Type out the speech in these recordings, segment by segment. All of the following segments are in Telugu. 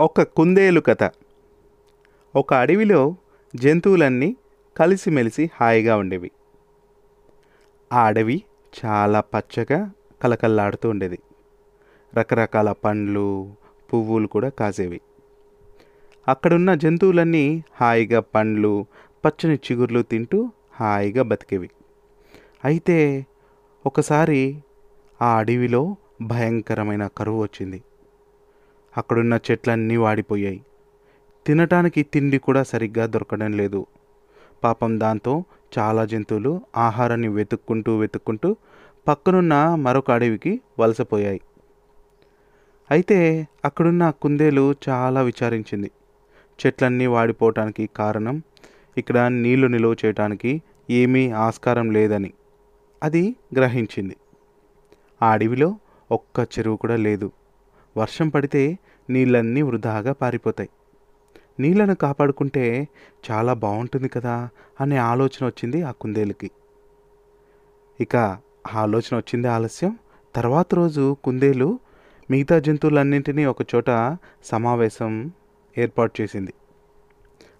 ఒక కుందేలు కథ. ఒక అడవిలో జంతువులన్నీ కలిసిమెలిసి హాయిగా ఉండేవి. ఆ అడవి చాలా పచ్చగా కలకల్లాడుతూ ఉండేది. రకరకాల పండ్లు పువ్వులు కూడా కాసేవి. అక్కడున్న జంతువులన్నీ హాయిగా పండ్లు పచ్చని చిగుర్లు తింటూ హాయిగా బతికేవి. అయితే ఒకసారి ఆ అడవిలో భయంకరమైన కరువు వచ్చింది. అక్కడున్న చెట్లన్నీ వాడిపోయాయి. తినటానికి తిండి కూడా సరిగ్గా దొరకడం లేదు. పాపం దాంతో చాలా జంతువులు ఆహారాన్ని వెతుక్కుంటూ వెతుక్కుంటూ పక్కనున్న మరొక అడవికి వలసపోయాయి. అయితే అక్కడున్న కుందేలు చాలా విచారించింది. చెట్లన్నీ వాడిపోవటానికి కారణం ఇక్కడ నీళ్ళు నిలువ చేయటానికి ఏమీ ఆస్కారం లేదని అది గ్రహించింది. ఆ అడవిలో ఒక్క చెరువు కూడా లేదు. వర్షం పడితే నీళ్ళన్నీ వృధాగా పారిపోతాయి. నీళ్ళను కాపాడుకుంటే చాలా బాగుంటుంది కదా అనే ఆలోచన వచ్చింది ఆ కుందేలుకి. ఇక ఆ ఆలోచన వచ్చింది ఆలస్యం. తర్వాత రోజు కుందేలు మిగతా జంతువులన్నింటినీ ఒక చోట సమావేశం ఏర్పాటు చేసింది.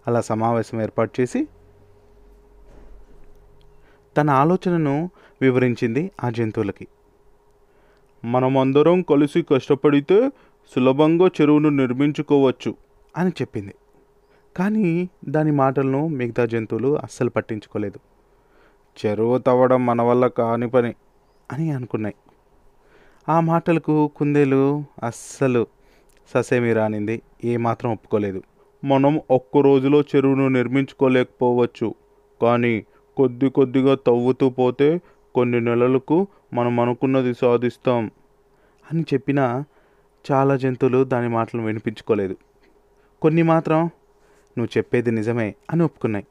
అలా సమావేశం ఏర్పాటు చేసి తన ఆలోచనను వివరించింది ఆ జంతువులకి. మనమందరం కలిసి కష్టపడితే సులభంగా చెరువును నిర్మించుకోవచ్చు అని చెప్పింది. కానీ దాని మాటలను మిగతా జంతువులు అస్సలు పట్టించుకోలేదు. చెరువు తవ్వడం మన వల్ల కాని పని అని అనుకున్నాయి. ఆ మాటలకు కుందేలు అస్సలు ససేమి రానింది. ఏమాత్రం ఒప్పుకోలేదు. మనం ఒక్క రోజులో చెరువును నిర్మించుకోలేకపోవచ్చు. కానీ కొద్ది కొద్దిగా తవ్వుతూ పోతే కొన్ని నెలలకు మనం అనుకున్నది సాధిస్తాం అని చెప్పిన చాలా జంతువులు దాని మాటలు వినిపించుకోలేదు. కొన్ని మాత్రం నువ్వు చెప్పేది నిజమే అని ఒప్పుకున్నాయి.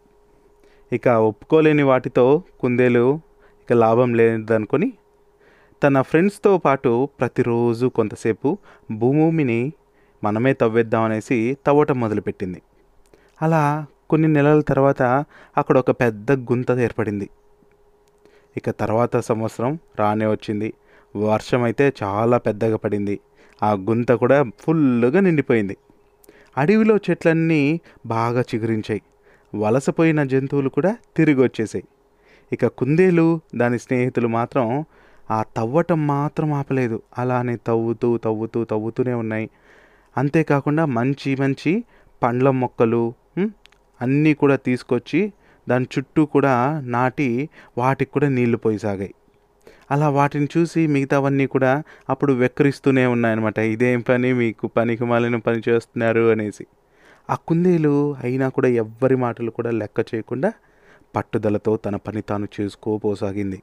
ఇక ఒప్పుకోలేని వాటితో కుందేలు ఇక లాభం లేదనుకొని తన ఫ్రెండ్స్తో పాటు ప్రతిరోజు కొంతసేపు భూమిని మనమే తవ్వేద్దామనేసి తవ్వటం మొదలుపెట్టింది. అలా కొన్ని నెలల తర్వాత అక్కడ ఒక పెద్ద గుంత ఏర్పడింది. ఇక తర్వాత సంవత్సరం రానే వచ్చింది. వర్షం అయితే చాలా పెద్దగా పడింది. ఆ గుంత కూడా ఫుల్గా నిండిపోయింది. అడవిలో చెట్లన్నీ బాగా చిగురించాయి. వలసపోయిన జంతువులు కూడా తిరిగి వచ్చేసాయి. ఇక కుందేలు దాని స్నేహితులు మాత్రం ఆ తవ్వటం మాత్రం ఆపలేదు. అలానే తవ్వుతూ తవ్వుతూ తవ్వుతూనే ఉన్నాయి. అంతేకాకుండా మంచి మంచి పండ్ల మొక్కలు అన్నీ కూడా తీసుకొచ్చి దాని చుట్టూ కూడా నాటి వాటికి కూడా నీళ్ళు పోయిసాగాయి. అలా వాటిని చూసి మిగతావన్నీ కూడా అప్పుడు వెక్కరిస్తూనే ఉన్నాయన్నమాట. ఇదేం పని? మీకు పనికి మాలిన పని చేస్తున్నారు అనేసి. ఆ కుందేలు అయినా కూడా ఎవ్వరి మాటలు కూడా లెక్క చేయకుండా పట్టుదలతో తన పని తాను చేసుకోపోసాగింది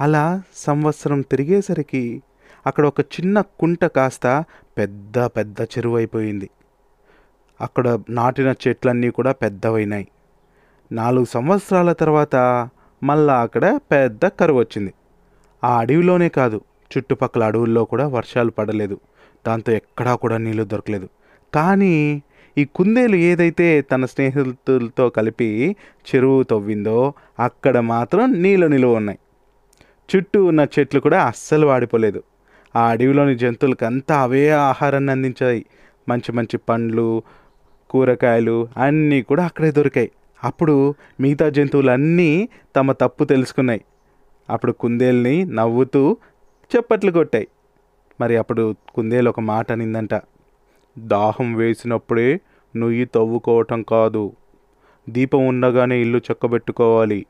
అలా సంవత్సరం తిరిగేసరికి అక్కడ ఒక చిన్న కుంట కాస్త పెద్ద పెద్ద చెరువు అయిపోయింది అక్కడ నాటిన చెట్లన్నీ కూడా పెద్దవైనాయి. నాలుగు సంవత్సరాల తర్వాత మళ్ళా అక్కడ పెద్ద కరువు వచ్చింది ఆ అడవిలోనే కాదు చుట్టుపక్కల అడవుల్లో కూడా వర్షాలు పడలేదు. దాంతో ఎక్కడా కూడా నీళ్ళు దొరకలేదు. కానీ ఈ కుందేలు ఏదైతే తన స్నేహితులతో కలిపి చెరువు తవ్విందో అక్కడ మాత్రం నీళ్ళు నిలువ ఉన్నాయి. చుట్టూ ఉన్న చెట్లు కూడా అస్సలు వాడిపోలేదు. ఆ అడవిలోని జంతువులకు అంతా అవే ఆహారాన్ని అందించాయి. మంచి మంచి పండ్లు కూరగాయలు అన్నీ కూడా అక్కడే దొరికాయి. అప్పుడు మిగతా జంతువులన్నీ తమ తప్పు తెలుసుకున్నాయి. అప్పుడు కుందేల్ని నవ్వుతూ చప్పట్లు కొట్టాయి. మరి అప్పుడు కుందేలు ఒక మాట అనిందంట. దాహం వేసినప్పుడే నుయ్యి తవ్వుకోవటం కాదు. దీపం ఉండగానే ఇల్లు చక్కబెట్టుకోవాలి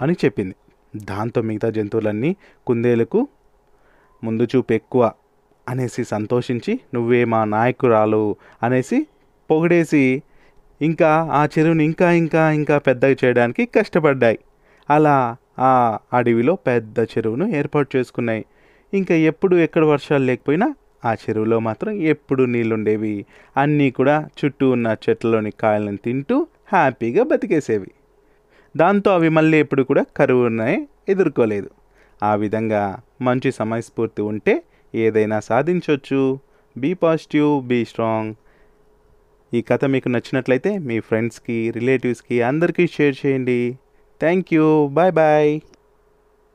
అని చెప్పింది. దాంతో మిగతా జంతువులన్నీ కుందేలకు ముందు చూపు ఎక్కువ అనేసి సంతోషించి నువ్వే మా నాయకురాలు అనేసి పొగిడేసి ఇంకా ఆ చెరువుని ఇంకా ఇంకా ఇంకా పెద్దగా చేయడానికి కష్టపడ్డాయి. అలా ఆ అడవిలో పెద్ద చెరువును ఏర్పాటు చేసుకున్నాయి. ఇంకా ఎప్పుడు ఎక్కడ వర్షాలు లేకపోయినా ఆ చెరువులో మాత్రం ఎప్పుడు నీళ్ళుండేవి. అన్నీ కూడా చుట్టూ ఉన్న చెట్లలోని కాయలను తింటూ హ్యాపీగా బతికేసేవి. దాంతో అవి మళ్ళీ ఎప్పుడు కూడా కరువునే ఎదుర్కోలేదు. ఆ విధంగా మంచి సమయస్ఫూర్తి ఉంటే ఏదైనా సాధించవచ్చు బీ పాజిటివ్ బీ స్ట్రాంగ్. ఈ కథ మీకు నచ్చినట్లయితే మీ ఫ్రెండ్స్కి రిలేటివ్స్కి అందరికీ షేర్ చేయండి. Thank you. Bye bye.